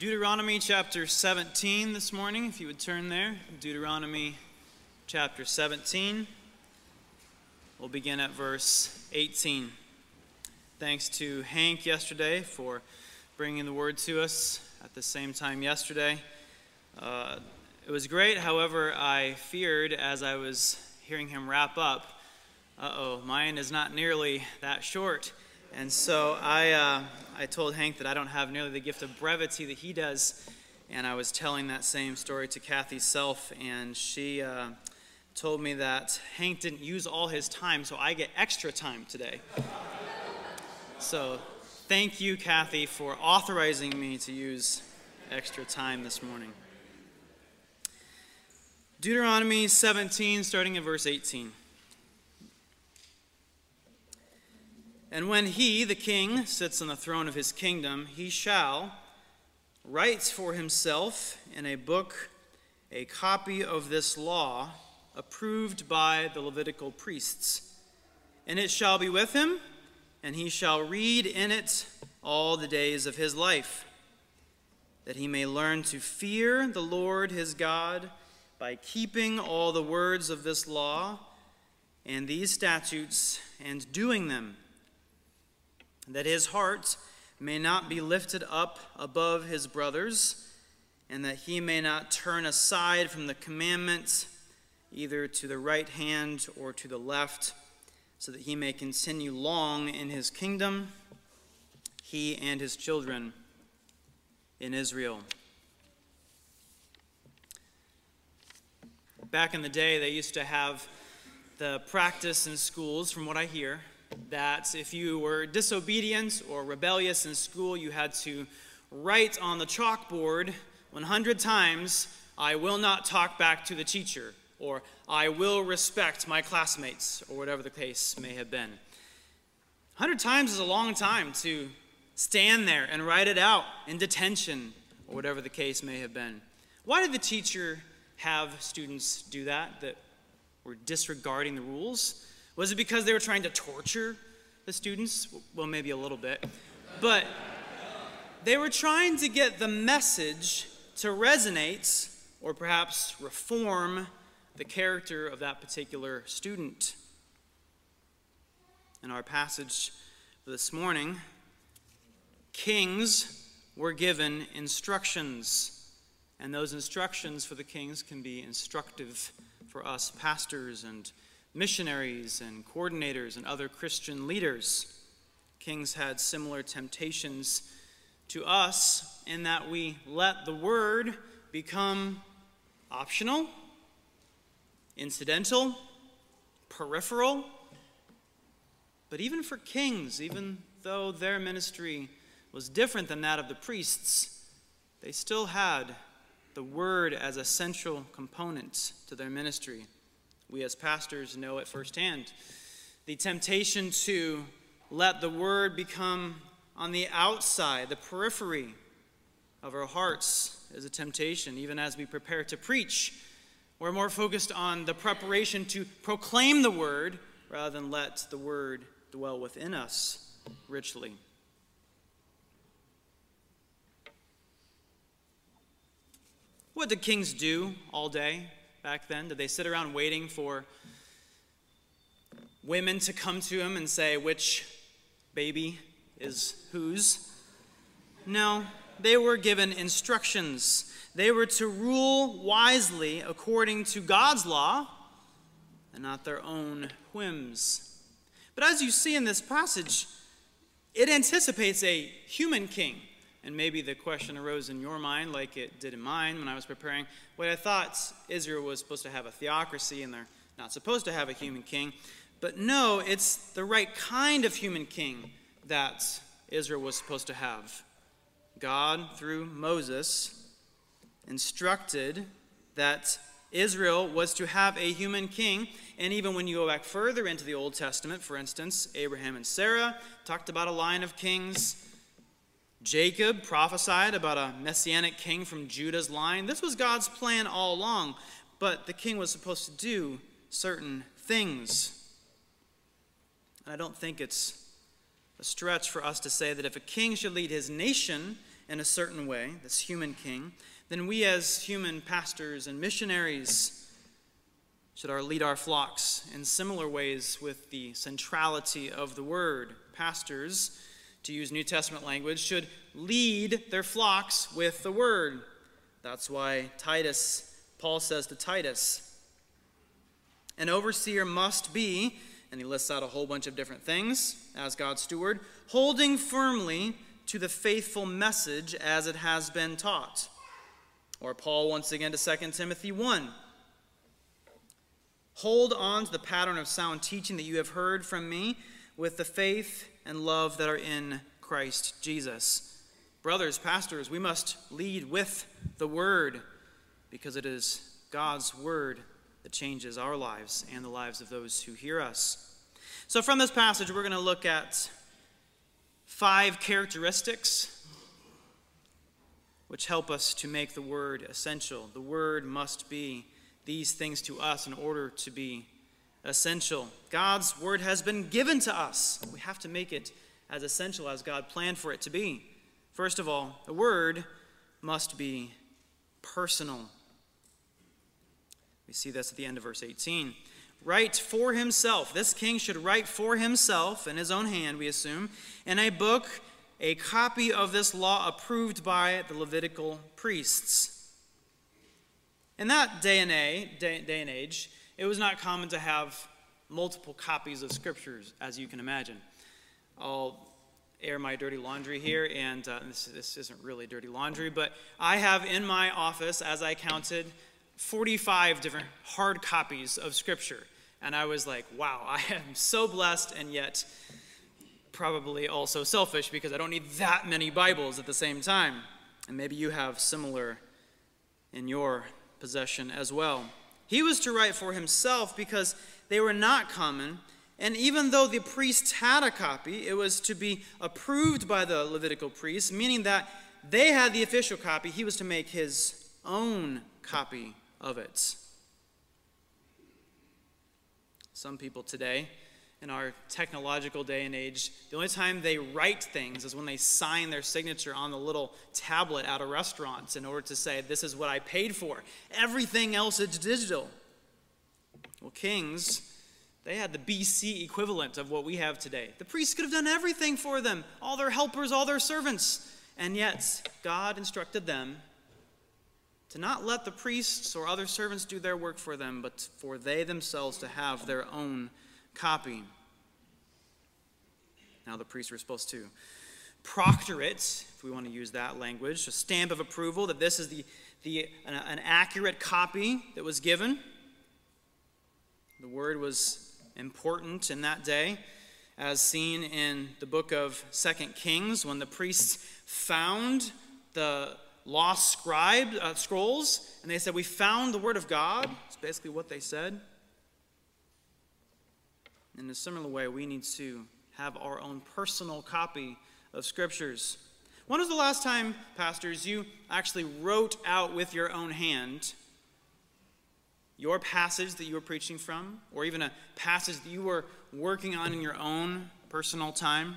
Deuteronomy chapter 17 this morning, if you would turn there. Deuteronomy chapter 17. We'll begin at verse 18. Thanks to Hank yesterday for bringing the word to us at the same time yesterday. Uh, it was great, however, I feared as I was hearing him wrap up, uh oh, mine is not nearly that short. And so I, uh, I told Hank that I don't have nearly the gift of brevity that he does. And I was telling that same story to Kathy Self, and she uh, told me that Hank didn't use all his time, so I get extra time today. so thank you, Kathy, for authorizing me to use extra time this morning. Deuteronomy 17, starting at verse 18. And when he, the king, sits on the throne of his kingdom, he shall write for himself in a book a copy of this law approved by the Levitical priests. And it shall be with him, and he shall read in it all the days of his life, that he may learn to fear the Lord his God by keeping all the words of this law and these statutes and doing them that his heart may not be lifted up above his brothers, and that he may not turn aside from the commandments either to the right hand or to the left, so that he may continue long in his kingdom, he and his children in Israel. Back in the day, they used to have the practice in schools, from what I hear, that if you were disobedient or rebellious in school, you had to write on the chalkboard 100 times, I will not talk back to the teacher, or I will respect my classmates, or whatever the case may have been. 100 times is a long time to stand there and write it out in detention, or whatever the case may have been. Why did the teacher have students do that, that were disregarding the rules? Was it because they were trying to torture the students? Well, maybe a little bit. But they were trying to get the message to resonate or perhaps reform the character of that particular student. In our passage this morning, kings were given instructions, and those instructions for the kings can be instructive for us pastors and missionaries and coordinators and other Christian leaders. Kings had similar temptations to us in that we let the word become optional, incidental, peripheral. But even for kings, even though their ministry was different than that of the priests, they still had the word as a central component to their ministry. We as pastors know it firsthand. The temptation to let the word become on the outside, the periphery of our hearts is a temptation, even as we prepare to preach. We're more focused on the preparation to proclaim the word rather than let the word dwell within us richly. What did kings do all day? Back then? Did they sit around waiting for women to come to him and say, which baby is whose? No, they were given instructions. They were to rule wisely according to God's law and not their own whims. But as you see in this passage, it anticipates a human king. And maybe the question arose in your mind, like it did in mine when I was preparing. What I thought Israel was supposed to have a theocracy and they're not supposed to have a human king. But no, it's the right kind of human king that Israel was supposed to have. God, through Moses, instructed that Israel was to have a human king. And even when you go back further into the Old Testament, for instance, Abraham and Sarah talked about a line of kings. Jacob prophesied about a messianic king from Judah's line. This was God's plan all along, but the king was supposed to do certain things. And I don't think it's a stretch for us to say that if a king should lead his nation in a certain way, this human king, then we as human pastors and missionaries should our lead our flocks in similar ways with the centrality of the word. Pastors, to use New Testament language, should lead their flocks with the word. That's why Titus, Paul says to Titus, an overseer must be, and he lists out a whole bunch of different things as God's steward, holding firmly to the faithful message as it has been taught. Or Paul once again to 2 Timothy 1. Hold on to the pattern of sound teaching that you have heard from me with the faith and love that are in Christ Jesus. Brothers, pastors, we must lead with the word because it is God's word that changes our lives and the lives of those who hear us. So, from this passage, we're going to look at five characteristics which help us to make the word essential. The word must be these things to us in order to be essential. God's word has been given to us. We have to make it as essential as God planned for it to be. First of all, the word must be personal. We see this at the end of verse 18. Write for himself. This king should write for himself, in his own hand, we assume, in a book, a copy of this law approved by the Levitical priests. In that day and, a, day, day and age, it was not common to have multiple copies of scriptures, as you can imagine. I'll air my dirty laundry here, and uh, this, this isn't really dirty laundry, but I have in my office, as I counted, 45 different hard copies of Scripture. And I was like, wow, I am so blessed, and yet probably also selfish because I don't need that many Bibles at the same time. And maybe you have similar in your possession as well. He was to write for himself because they were not common. And even though the priests had a copy, it was to be approved by the Levitical priests, meaning that they had the official copy. He was to make his own copy of it. Some people today, in our technological day and age, the only time they write things is when they sign their signature on the little tablet at a restaurant in order to say, This is what I paid for. Everything else is digital. Well, kings, they had the BC equivalent of what we have today. The priests could have done everything for them, all their helpers, all their servants. And yet, God instructed them to not let the priests or other servants do their work for them, but for they themselves to have their own copy. Now, the priests were supposed to proctor it, if we want to use that language, a stamp of approval that this is the, the, an, an accurate copy that was given. The word was important in that day, as seen in the book of Second Kings, when the priests found the lost scribe uh, scrolls, and they said, We found the Word of God. It's basically what they said. In a similar way, we need to have our own personal copy of Scriptures. When was the last time, pastors, you actually wrote out with your own hand your passage that you were preaching from, or even a passage that you were working on in your own personal time?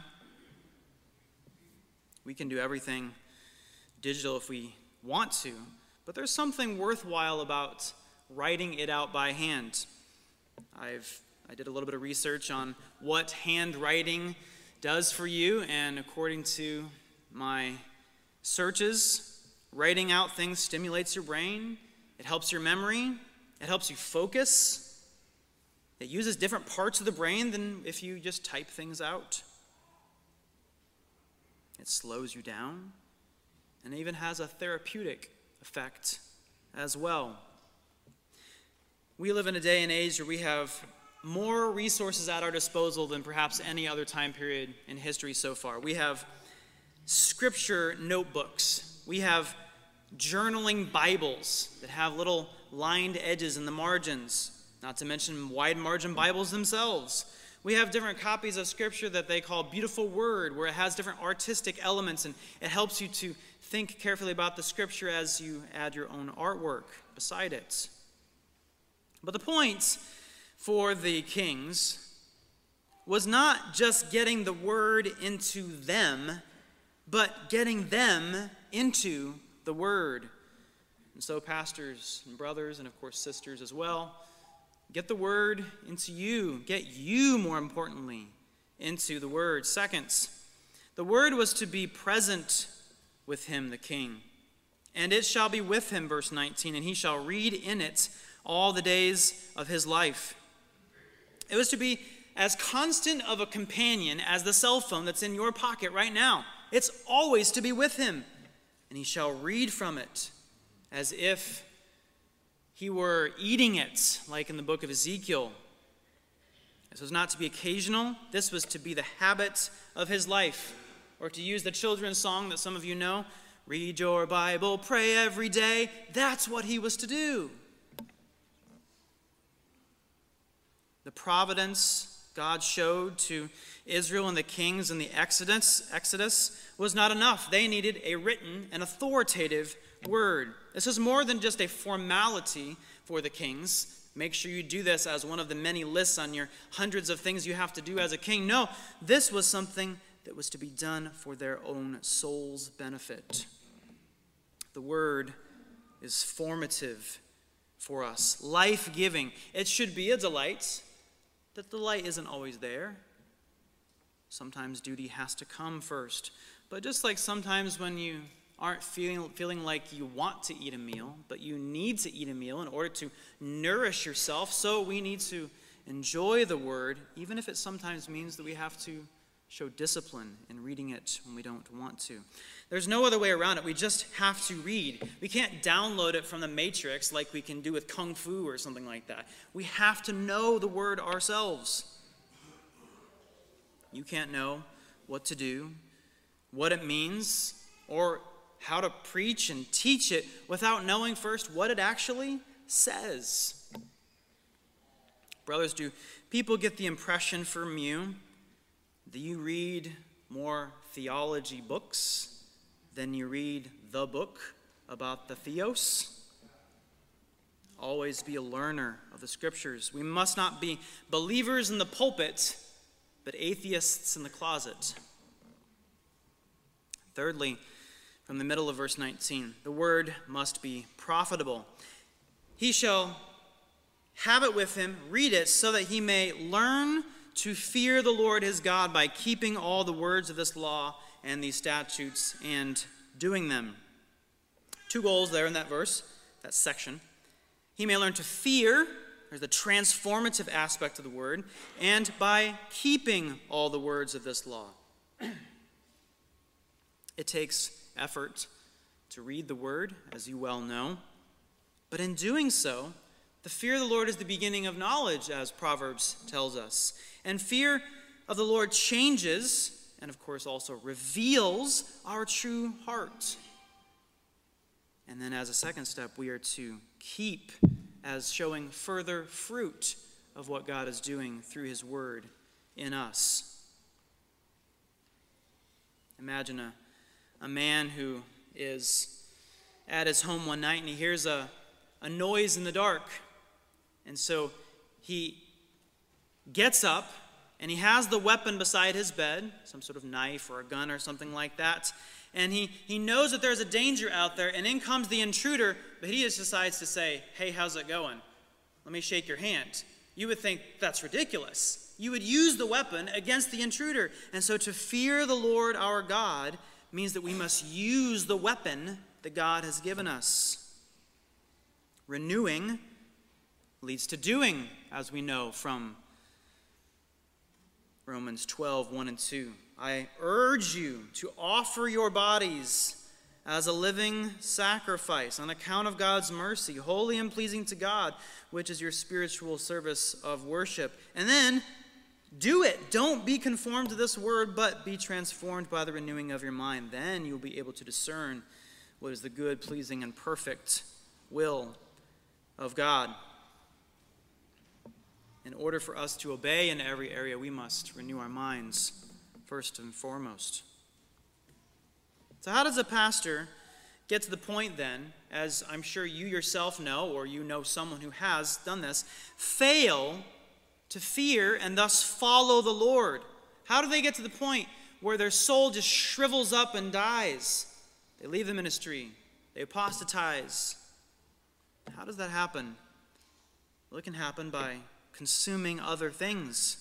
We can do everything digital if we want to, but there's something worthwhile about writing it out by hand. I've I did a little bit of research on what handwriting does for you, and according to my searches, writing out things stimulates your brain, it helps your memory, it helps you focus. It uses different parts of the brain than if you just type things out. It slows you down and even has a therapeutic effect as well. We live in a day and age where we have more resources at our disposal than perhaps any other time period in history so far. We have scripture notebooks, we have journaling Bibles that have little lined edges in the margins, not to mention wide margin Bibles themselves. We have different copies of Scripture that they call Beautiful Word, where it has different artistic elements and it helps you to think carefully about the scripture as you add your own artwork beside it. But the point for the kings was not just getting the word into them, but getting them into the Word. And so, pastors and brothers, and of course, sisters as well, get the Word into you. Get you, more importantly, into the Word. Second, the Word was to be present with him, the king. And it shall be with him, verse 19, and he shall read in it all the days of his life. It was to be as constant of a companion as the cell phone that's in your pocket right now. It's always to be with him. And he shall read from it as if he were eating it, like in the book of Ezekiel. This was not to be occasional, this was to be the habit of his life. Or to use the children's song that some of you know, read your Bible, pray every day. That's what he was to do. The providence God showed to Israel and the kings in the Exodus, Exodus was not enough. They needed a written and authoritative word. This is more than just a formality for the kings. Make sure you do this as one of the many lists on your hundreds of things you have to do as a king. No, this was something that was to be done for their own soul's benefit. The word is formative for us, life giving. It should be a delight. That the light isn't always there. Sometimes duty has to come first. But just like sometimes when you aren't feeling, feeling like you want to eat a meal, but you need to eat a meal in order to nourish yourself, so we need to enjoy the word, even if it sometimes means that we have to show discipline in reading it when we don't want to. There's no other way around it. We just have to read. We can't download it from the Matrix like we can do with Kung Fu or something like that. We have to know the word ourselves. You can't know what to do, what it means, or how to preach and teach it without knowing first what it actually says. Brothers, do people get the impression from you that you read more theology books than you read the book about the theos? Always be a learner of the scriptures. We must not be believers in the pulpit, but atheists in the closet. Thirdly, from the middle of verse 19, the word must be profitable. He shall have it with him, read it, so that he may learn to fear the Lord his God by keeping all the words of this law and these statutes and doing them. Two goals there in that verse, that section. He may learn to fear, there's the transformative aspect of the word, and by keeping all the words of this law. it takes effort to read the word, as you well know, but in doing so, the fear of the Lord is the beginning of knowledge, as Proverbs tells us. And fear of the Lord changes, and of course also reveals, our true heart. And then, as a second step, we are to keep as showing further fruit of what God is doing through His Word in us. Imagine a, a man who is at his home one night and he hears a, a noise in the dark and so he gets up and he has the weapon beside his bed, some sort of knife or a gun or something like that. And he, he knows that there's a danger out there, and in comes the intruder, but he just decides to say, Hey, how's it going? Let me shake your hand. You would think that's ridiculous. You would use the weapon against the intruder. And so to fear the Lord our God means that we must use the weapon that God has given us. Renewing leads to doing, as we know from Romans 12, 1 and 2. I urge you to offer your bodies as a living sacrifice on account of God's mercy, holy and pleasing to God, which is your spiritual service of worship. And then do it. Don't be conformed to this word, but be transformed by the renewing of your mind. Then you'll be able to discern what is the good, pleasing, and perfect will of God. In order for us to obey in every area, we must renew our minds first and foremost. So, how does a pastor get to the point then, as I'm sure you yourself know, or you know someone who has done this, fail to fear and thus follow the Lord? How do they get to the point where their soul just shrivels up and dies. They leave the ministry, they apostatize. How does that happen? Well, it can happen by consuming other things.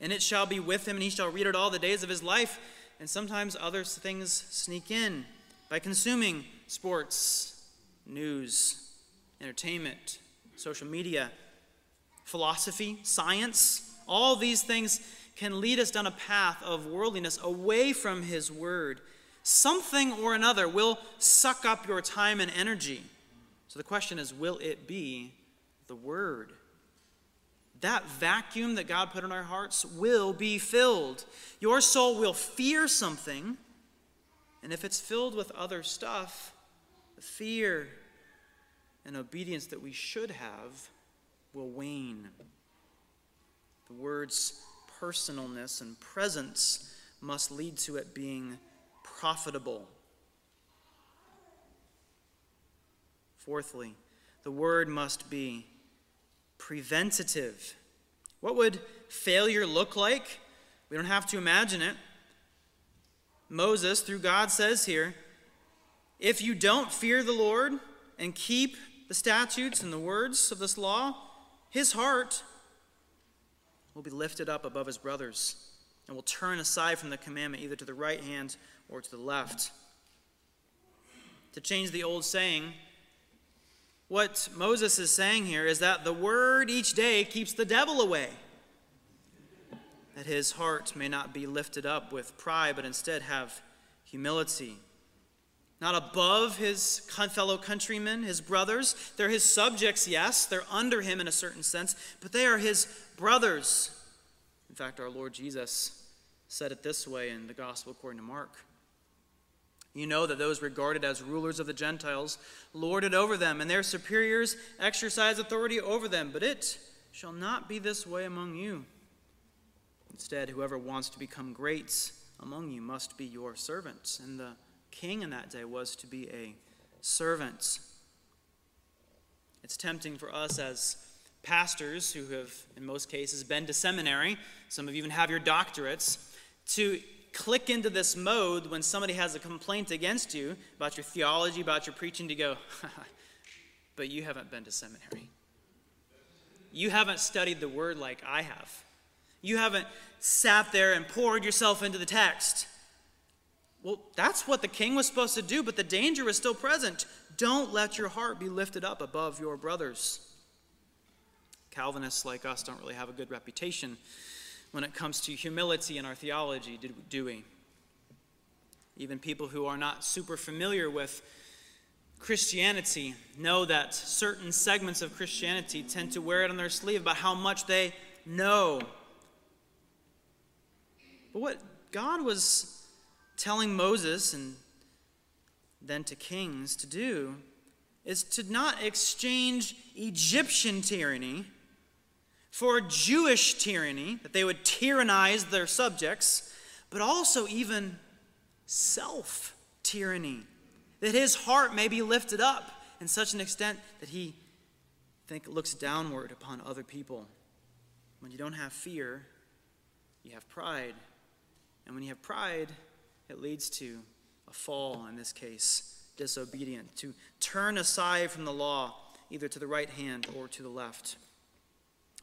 And it shall be with him, and he shall read it all the days of his life. And sometimes other things sneak in by consuming sports, news, entertainment, social media, philosophy, science. All these things can lead us down a path of worldliness away from his word. Something or another will suck up your time and energy. So the question is will it be the word? That vacuum that God put in our hearts will be filled. Your soul will fear something, and if it's filled with other stuff, the fear and obedience that we should have will wane. The word's personalness and presence must lead to it being profitable. Fourthly, the word must be preventative. What would failure look like? We don't have to imagine it. Moses, through God, says here if you don't fear the Lord and keep the statutes and the words of this law, his heart will be lifted up above his brothers and will turn aside from the commandment either to the right hand or to the left. To change the old saying, what Moses is saying here is that the word each day keeps the devil away. That his heart may not be lifted up with pride, but instead have humility. Not above his fellow countrymen, his brothers. They're his subjects, yes. They're under him in a certain sense, but they are his brothers. In fact, our Lord Jesus said it this way in the Gospel according to Mark. You know that those regarded as rulers of the Gentiles lord it over them, and their superiors exercise authority over them. But it shall not be this way among you. Instead, whoever wants to become great among you must be your servant. And the king in that day was to be a servant. It's tempting for us as pastors who have, in most cases, been to seminary, some of you even have your doctorates, to click into this mode when somebody has a complaint against you about your theology, about your preaching, to go, but you haven't been to seminary. You haven't studied the word like I have. You haven't sat there and poured yourself into the text. Well, that's what the king was supposed to do, but the danger is still present. Don't let your heart be lifted up above your brothers. Calvinists like us don't really have a good reputation when it comes to humility in our theology, do we? Even people who are not super familiar with Christianity know that certain segments of Christianity tend to wear it on their sleeve about how much they know. But what God was telling Moses and then to kings to do is to not exchange Egyptian tyranny for Jewish tyranny, that they would tyrannize their subjects, but also even self tyranny, that his heart may be lifted up in such an extent that he think looks downward upon other people. When you don't have fear, you have pride. And when you have pride, it leads to a fall, in this case, disobedient, to turn aside from the law, either to the right hand or to the left.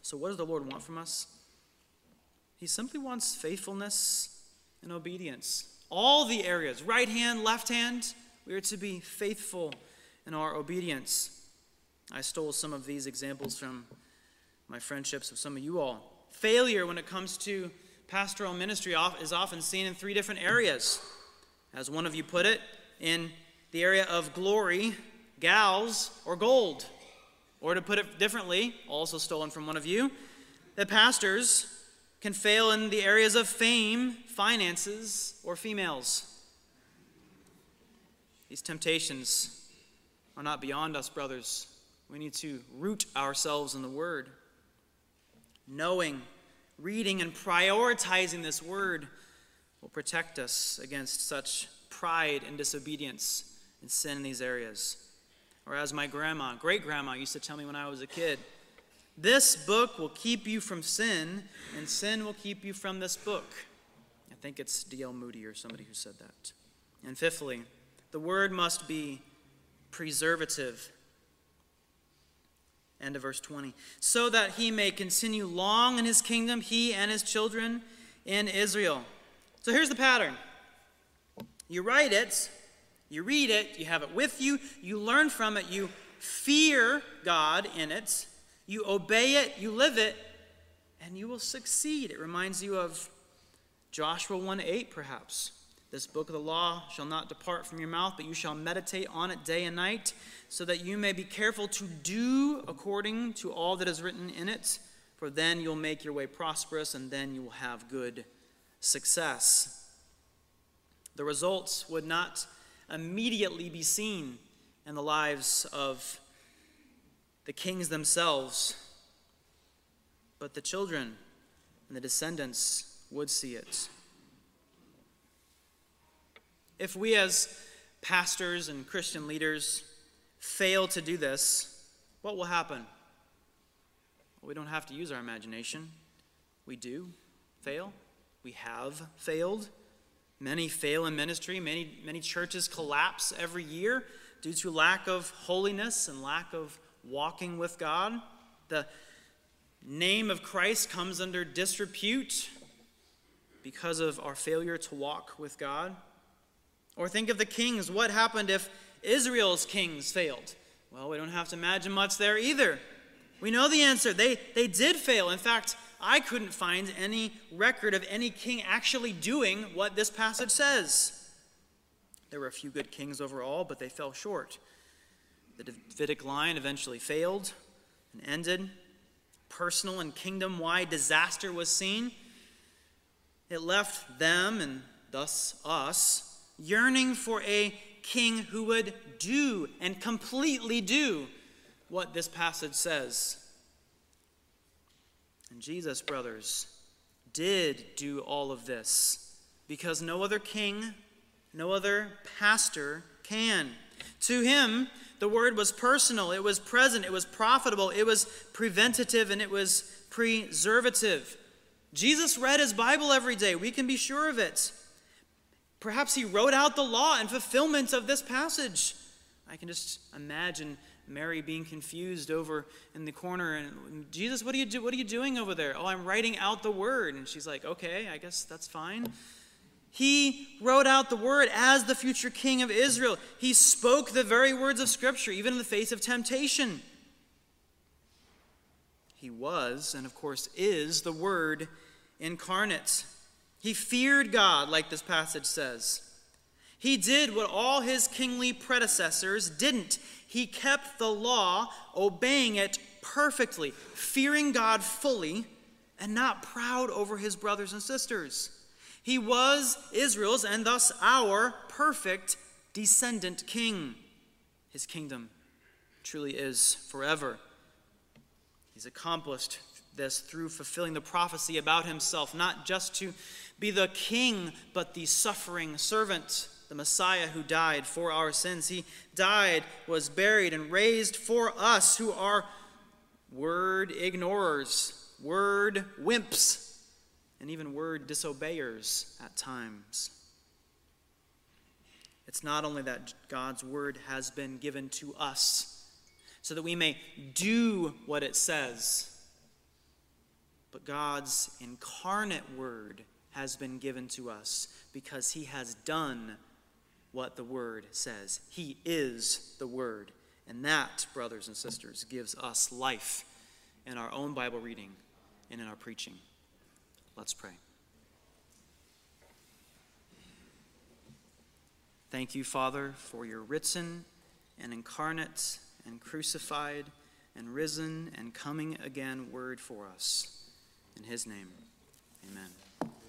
So, what does the Lord want from us? He simply wants faithfulness and obedience. All the areas, right hand, left hand, we are to be faithful in our obedience. I stole some of these examples from my friendships with some of you all. Failure when it comes to pastoral ministry is often seen in three different areas. As one of you put it, in the area of glory, gals, or gold. Or to put it differently, also stolen from one of you, that pastors can fail in the areas of fame, finances, or females. These temptations are not beyond us, brothers. We need to root ourselves in the Word. Knowing, reading, and prioritizing this Word will protect us against such pride and disobedience and sin in these areas. Or as my grandma, great grandma, used to tell me when I was a kid, this book will keep you from sin, and sin will keep you from this book. I think it's D.L. Moody or somebody who said that. And fifthly, the word must be preservative. End of verse 20. So that he may continue long in his kingdom, he and his children in Israel. So here's the pattern you write it, you read it, you have it with you, you learn from it, you fear God in it, you obey it, you live it, and you will succeed. It reminds you of Joshua 1 8, perhaps. This book of the law shall not depart from your mouth, but you shall meditate on it day and night, so that you may be careful to do according to all that is written in it. For then you'll make your way prosperous, and then you will have good success. The results would not immediately be seen in the lives of the kings themselves, but the children and the descendants would see it. If we, as pastors and Christian leaders, fail to do this, what will happen? Well, we don't have to use our imagination. We do fail. We have failed. Many fail in ministry. Many, many churches collapse every year due to lack of holiness and lack of walking with God. The name of Christ comes under disrepute because of our failure to walk with God. Or think of the kings. What happened if Israel's kings failed? Well, we don't have to imagine much there either. We know the answer. They, they did fail. In fact, I couldn't find any record of any king actually doing what this passage says. There were a few good kings overall, but they fell short. The Davidic line eventually failed and ended. Personal and kingdom wide disaster was seen. It left them, and thus us, yearning for a king who would do and completely do what this passage says. And Jesus, brothers, did do all of this because no other king, no other pastor can. To him, the word was personal, it was present, it was profitable, it was preventative, and it was preservative. Jesus read his Bible every day. We can be sure of it. Perhaps he wrote out the law in fulfillment of this passage. I can just imagine Mary being confused over in the corner and Jesus, what are you do, what are you doing over there? Oh, I'm writing out the word. And she's like, "Okay, I guess that's fine." He wrote out the word as the future king of Israel. He spoke the very words of scripture even in the face of temptation. He was and of course is the word incarnate. He feared God like this passage says. He did what all his kingly predecessors didn't. He kept the law, obeying it perfectly, fearing God fully, and not proud over his brothers and sisters. He was Israel's and thus our perfect descendant king. His kingdom truly is forever. He's accomplished this through fulfilling the prophecy about himself, not just to be the king, but the suffering servant the Messiah who died for our sins. He died, was buried, and raised for us who are word ignorers, word wimps, and even word disobeyers at times. It's not only that God's word has been given to us so that we may do what it says, but God's incarnate word has been given to us because he has done what the Word says. He is the Word. And that, brothers and sisters, gives us life in our own Bible reading and in our preaching. Let's pray. Thank you, Father, for your written and incarnate and crucified and risen and coming again word for us. In his name, amen.